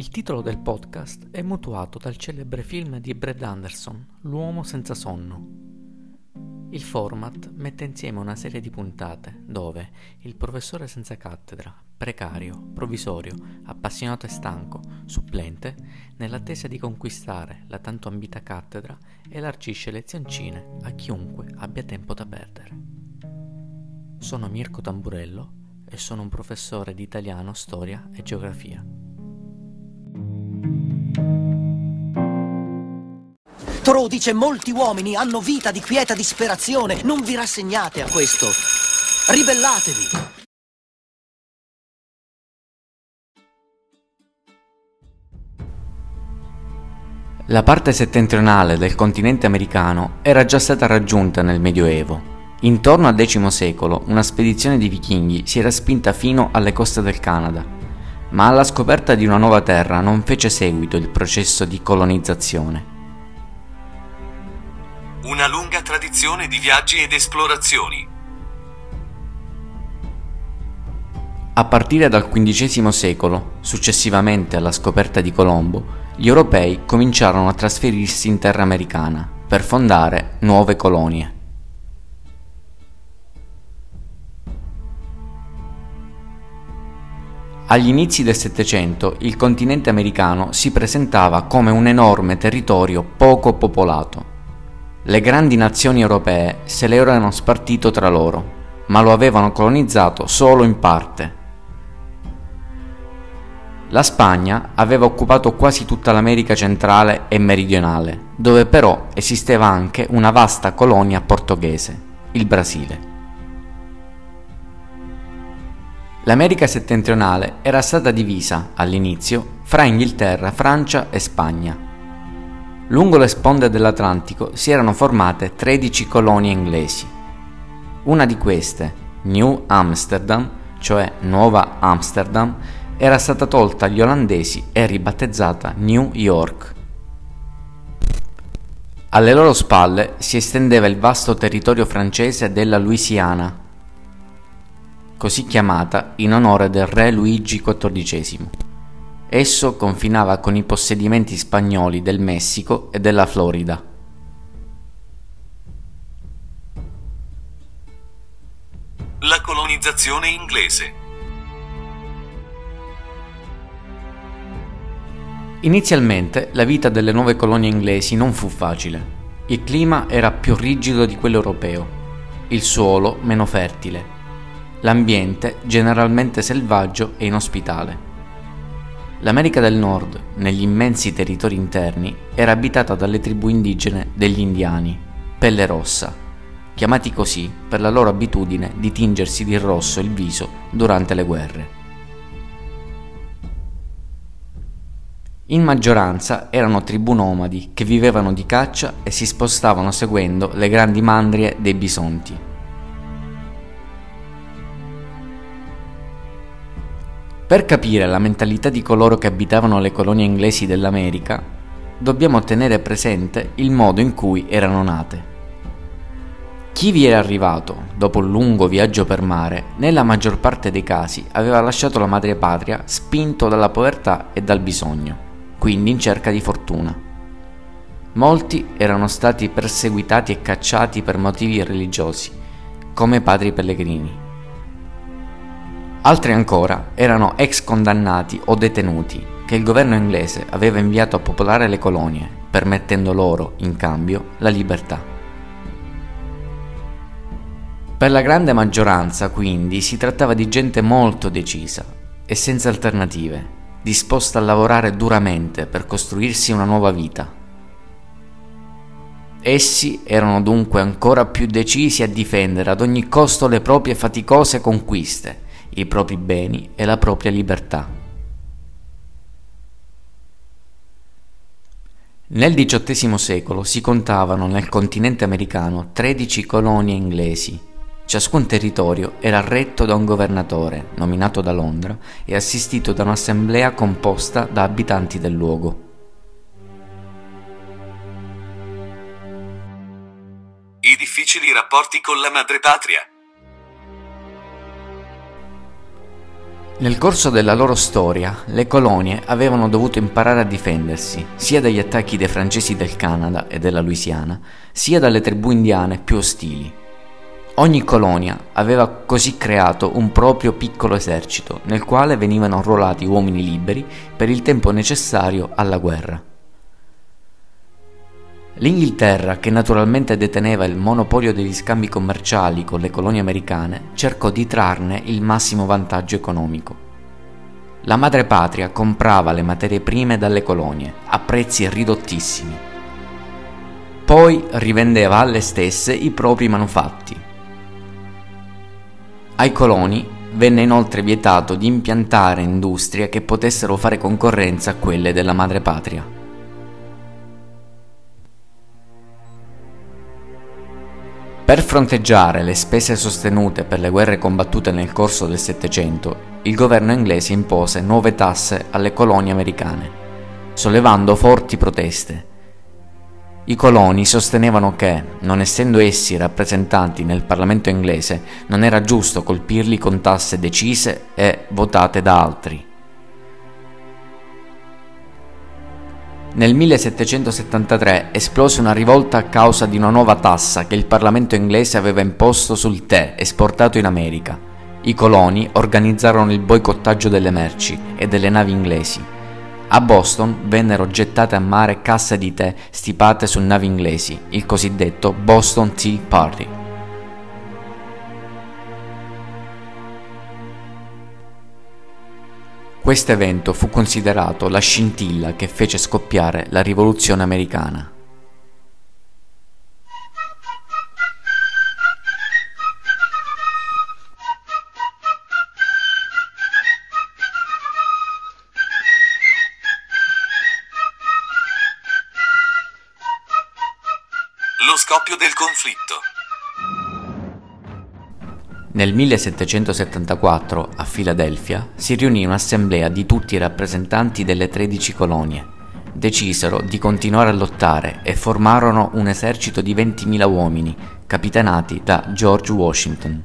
Il titolo del podcast è mutuato dal celebre film di Brad Anderson, L'uomo senza sonno. Il format mette insieme una serie di puntate dove il professore senza cattedra, precario, provvisorio, appassionato e stanco, supplente, nell'attesa di conquistare la tanto ambita cattedra, elargisce lezioncine a chiunque abbia tempo da perdere. Sono Mirko Tamburello e sono un professore di italiano, storia e geografia. Thoreau dice molti uomini hanno vita di quieta disperazione. Non vi rassegnate a questo. Ribellatevi. La parte settentrionale del continente americano era già stata raggiunta nel Medioevo. Intorno al X secolo una spedizione di vichinghi si era spinta fino alle coste del Canada, ma alla scoperta di una nuova terra non fece seguito il processo di colonizzazione. Una lunga tradizione di viaggi ed esplorazioni. A partire dal XV secolo, successivamente alla scoperta di Colombo, gli europei cominciarono a trasferirsi in terra americana per fondare nuove colonie. Agli inizi del Settecento il continente americano si presentava come un enorme territorio poco popolato. Le grandi nazioni europee se le erano spartito tra loro, ma lo avevano colonizzato solo in parte. La Spagna aveva occupato quasi tutta l'America centrale e meridionale, dove però esisteva anche una vasta colonia portoghese, il Brasile. L'America settentrionale era stata divisa, all'inizio, fra Inghilterra, Francia e Spagna. Lungo le sponde dell'Atlantico si erano formate 13 colonie inglesi. Una di queste, New Amsterdam, cioè Nuova Amsterdam, era stata tolta agli olandesi e ribattezzata New York. Alle loro spalle si estendeva il vasto territorio francese della Louisiana, così chiamata in onore del re Luigi XIV. Esso confinava con i possedimenti spagnoli del Messico e della Florida. La colonizzazione inglese. Inizialmente la vita delle nuove colonie inglesi non fu facile. Il clima era più rigido di quello europeo, il suolo meno fertile, l'ambiente generalmente selvaggio e inospitale. L'America del Nord, negli immensi territori interni, era abitata dalle tribù indigene degli indiani, pelle rossa, chiamati così per la loro abitudine di tingersi di rosso il viso durante le guerre. In maggioranza erano tribù nomadi che vivevano di caccia e si spostavano seguendo le grandi mandrie dei bisonti. Per capire la mentalità di coloro che abitavano le colonie inglesi dell'America, dobbiamo tenere presente il modo in cui erano nate. Chi vi era arrivato dopo un lungo viaggio per mare, nella maggior parte dei casi aveva lasciato la madrepatria spinto dalla povertà e dal bisogno quindi in cerca di fortuna. Molti erano stati perseguitati e cacciati per motivi religiosi, come padri pellegrini. Altri ancora erano ex condannati o detenuti che il governo inglese aveva inviato a popolare le colonie, permettendo loro, in cambio, la libertà. Per la grande maggioranza, quindi, si trattava di gente molto decisa e senza alternative, disposta a lavorare duramente per costruirsi una nuova vita. Essi erano dunque ancora più decisi a difendere ad ogni costo le proprie faticose conquiste, i propri beni e la propria libertà. Nel XVIII secolo si contavano nel continente americano 13 colonie inglesi Ciascun territorio era retto da un governatore, nominato da Londra, e assistito da un'assemblea composta da abitanti del luogo. I difficili rapporti con la madrepatria. Nel corso della loro storia, le colonie avevano dovuto imparare a difendersi sia dagli attacchi dei francesi del Canada e della Louisiana, sia dalle tribù indiane più ostili. Ogni colonia aveva così creato un proprio piccolo esercito, nel quale venivano arruolati uomini liberi per il tempo necessario alla guerra. L'Inghilterra, che naturalmente deteneva il monopolio degli scambi commerciali con le colonie americane, cercò di trarne il massimo vantaggio economico. La madrepatria comprava le materie prime dalle colonie a prezzi ridottissimi. Poi rivendeva alle stesse i propri manufatti. Ai coloni venne inoltre vietato di impiantare industrie che potessero fare concorrenza a quelle della madrepatria. Per fronteggiare le spese sostenute per le guerre combattute nel corso del Settecento, il governo inglese impose nuove tasse alle colonie americane, sollevando forti proteste. I coloni sostenevano che, non essendo essi rappresentanti nel Parlamento inglese, non era giusto colpirli con tasse decise e votate da altri. Nel 1773 esplose una rivolta a causa di una nuova tassa che il Parlamento inglese aveva imposto sul tè esportato in America. I coloni organizzarono il boicottaggio delle merci e delle navi inglesi. A Boston vennero gettate a mare casse di tè stipate su navi inglesi, il cosiddetto Boston Tea Party. Questo evento fu considerato la scintilla che fece scoppiare la rivoluzione americana. Lo scoppio del conflitto. Nel 1774, a Filadelfia, si riunì un'assemblea di tutti i rappresentanti delle 13 colonie. Decisero di continuare a lottare e formarono un esercito di 20.000 uomini, capitanati da George Washington.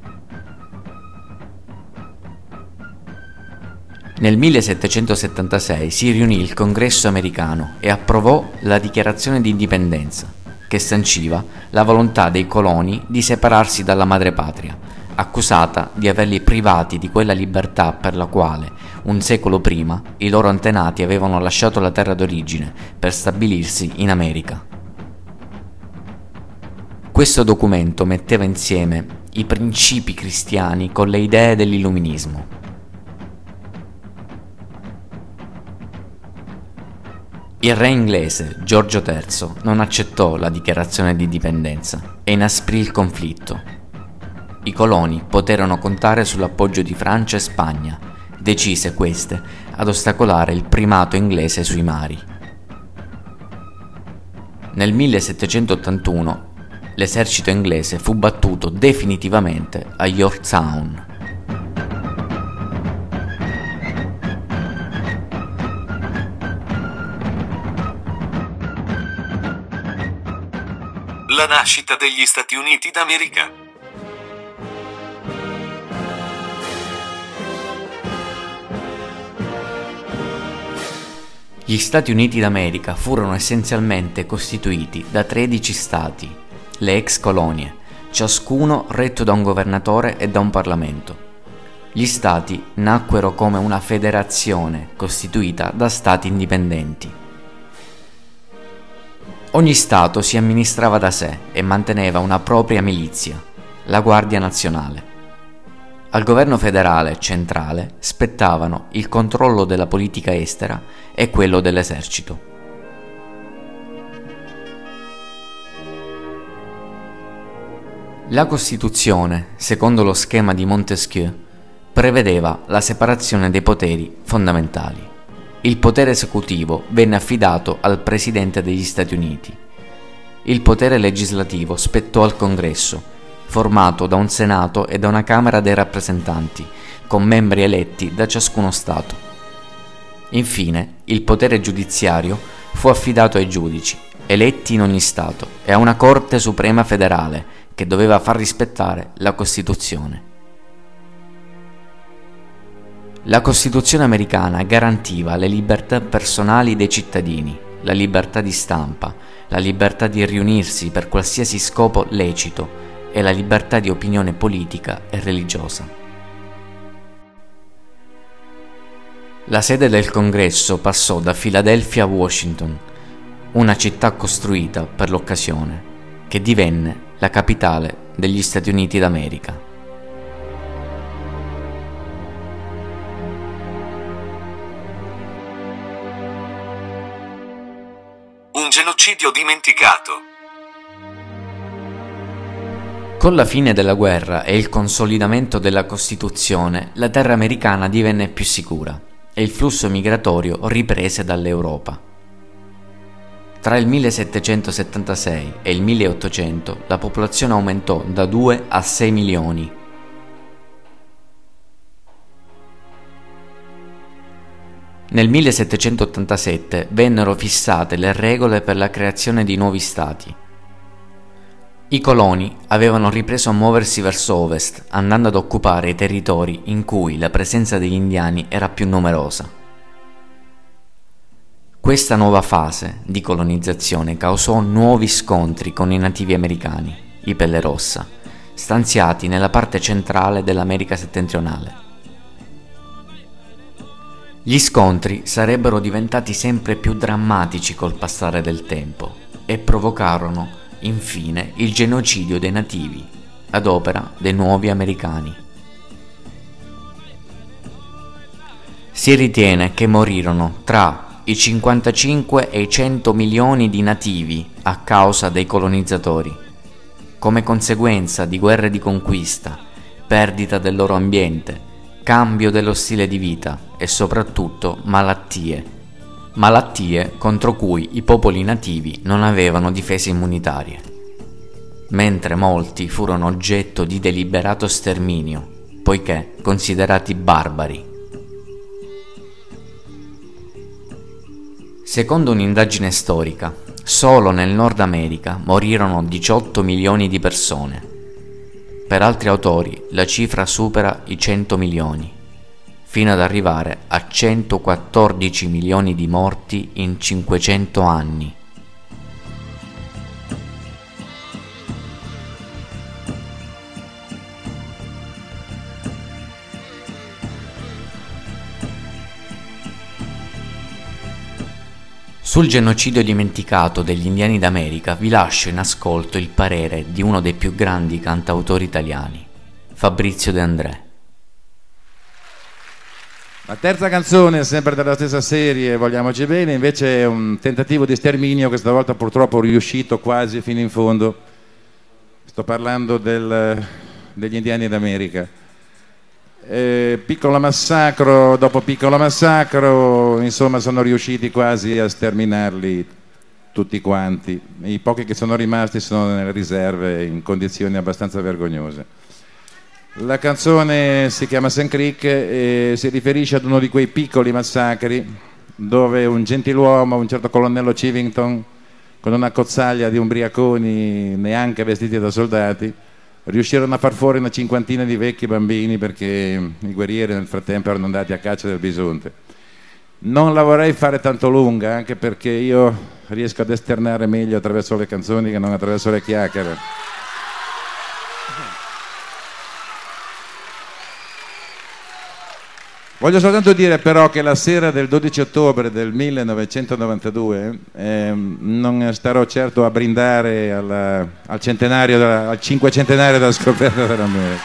Nel 1776 si riunì il Congresso americano e approvò la Dichiarazione di Indipendenza, che sanciva la volontà dei coloni di separarsi dalla madrepatria accusata di averli privati di quella libertà per la quale, un secolo prima, i loro antenati avevano lasciato la terra d'origine per stabilirsi in America. Questo documento metteva insieme i principi cristiani con le idee dell'illuminismo. Il re inglese Giorgio III non accettò la dichiarazione di dipendenza e inasprì il conflitto i coloni poterono contare sull'appoggio di Francia e Spagna, decise queste ad ostacolare il primato inglese sui mari. Nel 1781 l'esercito inglese fu battuto definitivamente a Yorktown. La nascita degli Stati Uniti d'America. Gli Stati Uniti d'America furono essenzialmente costituiti da 13 stati, le ex colonie, ciascuno retto da un governatore e da un Parlamento. Gli stati nacquero come una federazione costituita da stati indipendenti. Ogni stato si amministrava da sé e manteneva una propria milizia, la Guardia Nazionale. Al governo federale centrale spettavano il controllo della politica estera e quello dell'esercito. La Costituzione, secondo lo schema di Montesquieu, prevedeva la separazione dei poteri fondamentali. Il potere esecutivo venne affidato al Presidente degli Stati Uniti. Il potere legislativo spettò al Congresso formato da un Senato e da una Camera dei rappresentanti, con membri eletti da ciascuno Stato. Infine, il potere giudiziario fu affidato ai giudici, eletti in ogni Stato, e a una Corte Suprema federale che doveva far rispettare la Costituzione. La Costituzione americana garantiva le libertà personali dei cittadini, la libertà di stampa, la libertà di riunirsi per qualsiasi scopo lecito e la libertà di opinione politica e religiosa. La sede del congresso passò da Filadelfia a Washington, una città costruita per l'occasione, che divenne la capitale degli Stati Uniti d'America. Un genocidio dimenticato. Con la fine della guerra e il consolidamento della Costituzione, la terra americana divenne più sicura e il flusso migratorio riprese dall'Europa. Tra il 1776 e il 1800 la popolazione aumentò da 2 a 6 milioni. Nel 1787 vennero fissate le regole per la creazione di nuovi stati. I coloni avevano ripreso a muoversi verso ovest, andando ad occupare i territori in cui la presenza degli indiani era più numerosa. Questa nuova fase di colonizzazione causò nuovi scontri con i nativi americani, i pelle rossa, stanziati nella parte centrale dell'America settentrionale. Gli scontri sarebbero diventati sempre più drammatici col passare del tempo e provocarono infine il genocidio dei nativi ad opera dei nuovi americani. Si ritiene che morirono tra i 55 e i 100 milioni di nativi a causa dei colonizzatori, come conseguenza di guerre di conquista, perdita del loro ambiente, cambio dello stile di vita e soprattutto malattie malattie contro cui i popoli nativi non avevano difese immunitarie, mentre molti furono oggetto di deliberato sterminio, poiché considerati barbari. Secondo un'indagine storica, solo nel Nord America morirono 18 milioni di persone. Per altri autori la cifra supera i 100 milioni fino ad arrivare a 114 milioni di morti in 500 anni. Sul genocidio dimenticato degli indiani d'America vi lascio in ascolto il parere di uno dei più grandi cantautori italiani, Fabrizio De André. La terza canzone, sempre della stessa serie, Vogliamoci bene, invece è un tentativo di sterminio che stavolta purtroppo è riuscito quasi fino in fondo. Sto parlando del, degli indiani d'America. Eh, piccolo massacro dopo piccolo massacro, insomma sono riusciti quasi a sterminarli tutti quanti. I pochi che sono rimasti sono nelle riserve in condizioni abbastanza vergognose. La canzone si chiama St. Creek e si riferisce ad uno di quei piccoli massacri dove un gentiluomo, un certo colonnello Civington, con una cozzaglia di ubriaconi neanche vestiti da soldati, riuscirono a far fuori una cinquantina di vecchi bambini perché i guerrieri nel frattempo erano andati a caccia del bisonte. Non la vorrei fare tanto lunga, anche perché io riesco ad esternare meglio attraverso le canzoni che non attraverso le chiacchiere. Voglio soltanto dire però che la sera del 12 ottobre del 1992 eh, non starò certo a brindare alla, al, centenario della, al cinquecentenario della scoperta dell'America.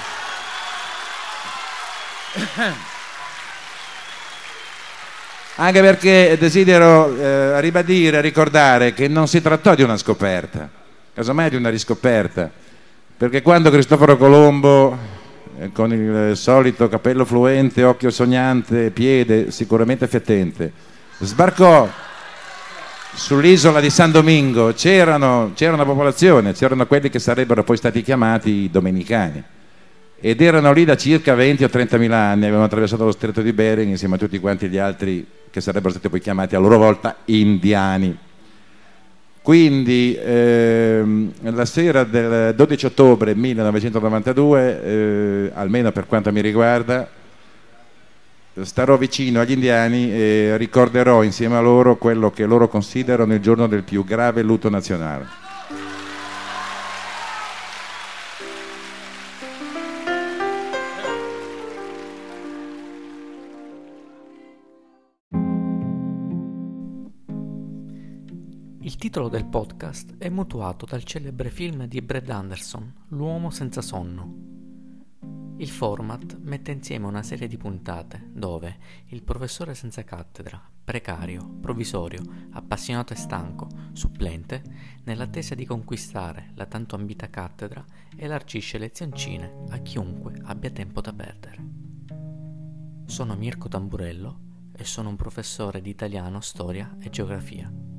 Anche perché desidero eh, ribadire, ricordare che non si trattò di una scoperta, casomai di una riscoperta, perché quando Cristoforo Colombo con il solito capello fluente, occhio sognante, piede sicuramente fettente. Sbarcò sull'isola di San Domingo, c'erano, c'era una popolazione, c'erano quelli che sarebbero poi stati chiamati domenicani ed erano lì da circa 20 o 30 mila anni, avevano attraversato lo stretto di Bering insieme a tutti quanti gli altri che sarebbero stati poi chiamati a loro volta indiani. Quindi ehm, la sera del 12 ottobre 1992, eh, almeno per quanto mi riguarda, starò vicino agli indiani e ricorderò insieme a loro quello che loro considerano il giorno del più grave lutto nazionale. Titolo del podcast è mutuato dal celebre film di Brad Anderson, L'uomo senza sonno. Il format mette insieme una serie di puntate dove il professore senza cattedra, precario, provvisorio, appassionato e stanco, supplente, nell'attesa di conquistare la tanto ambita cattedra, elargisce lezioncine a chiunque abbia tempo da perdere. Sono Mirko Tamburello e sono un professore di italiano, storia e geografia.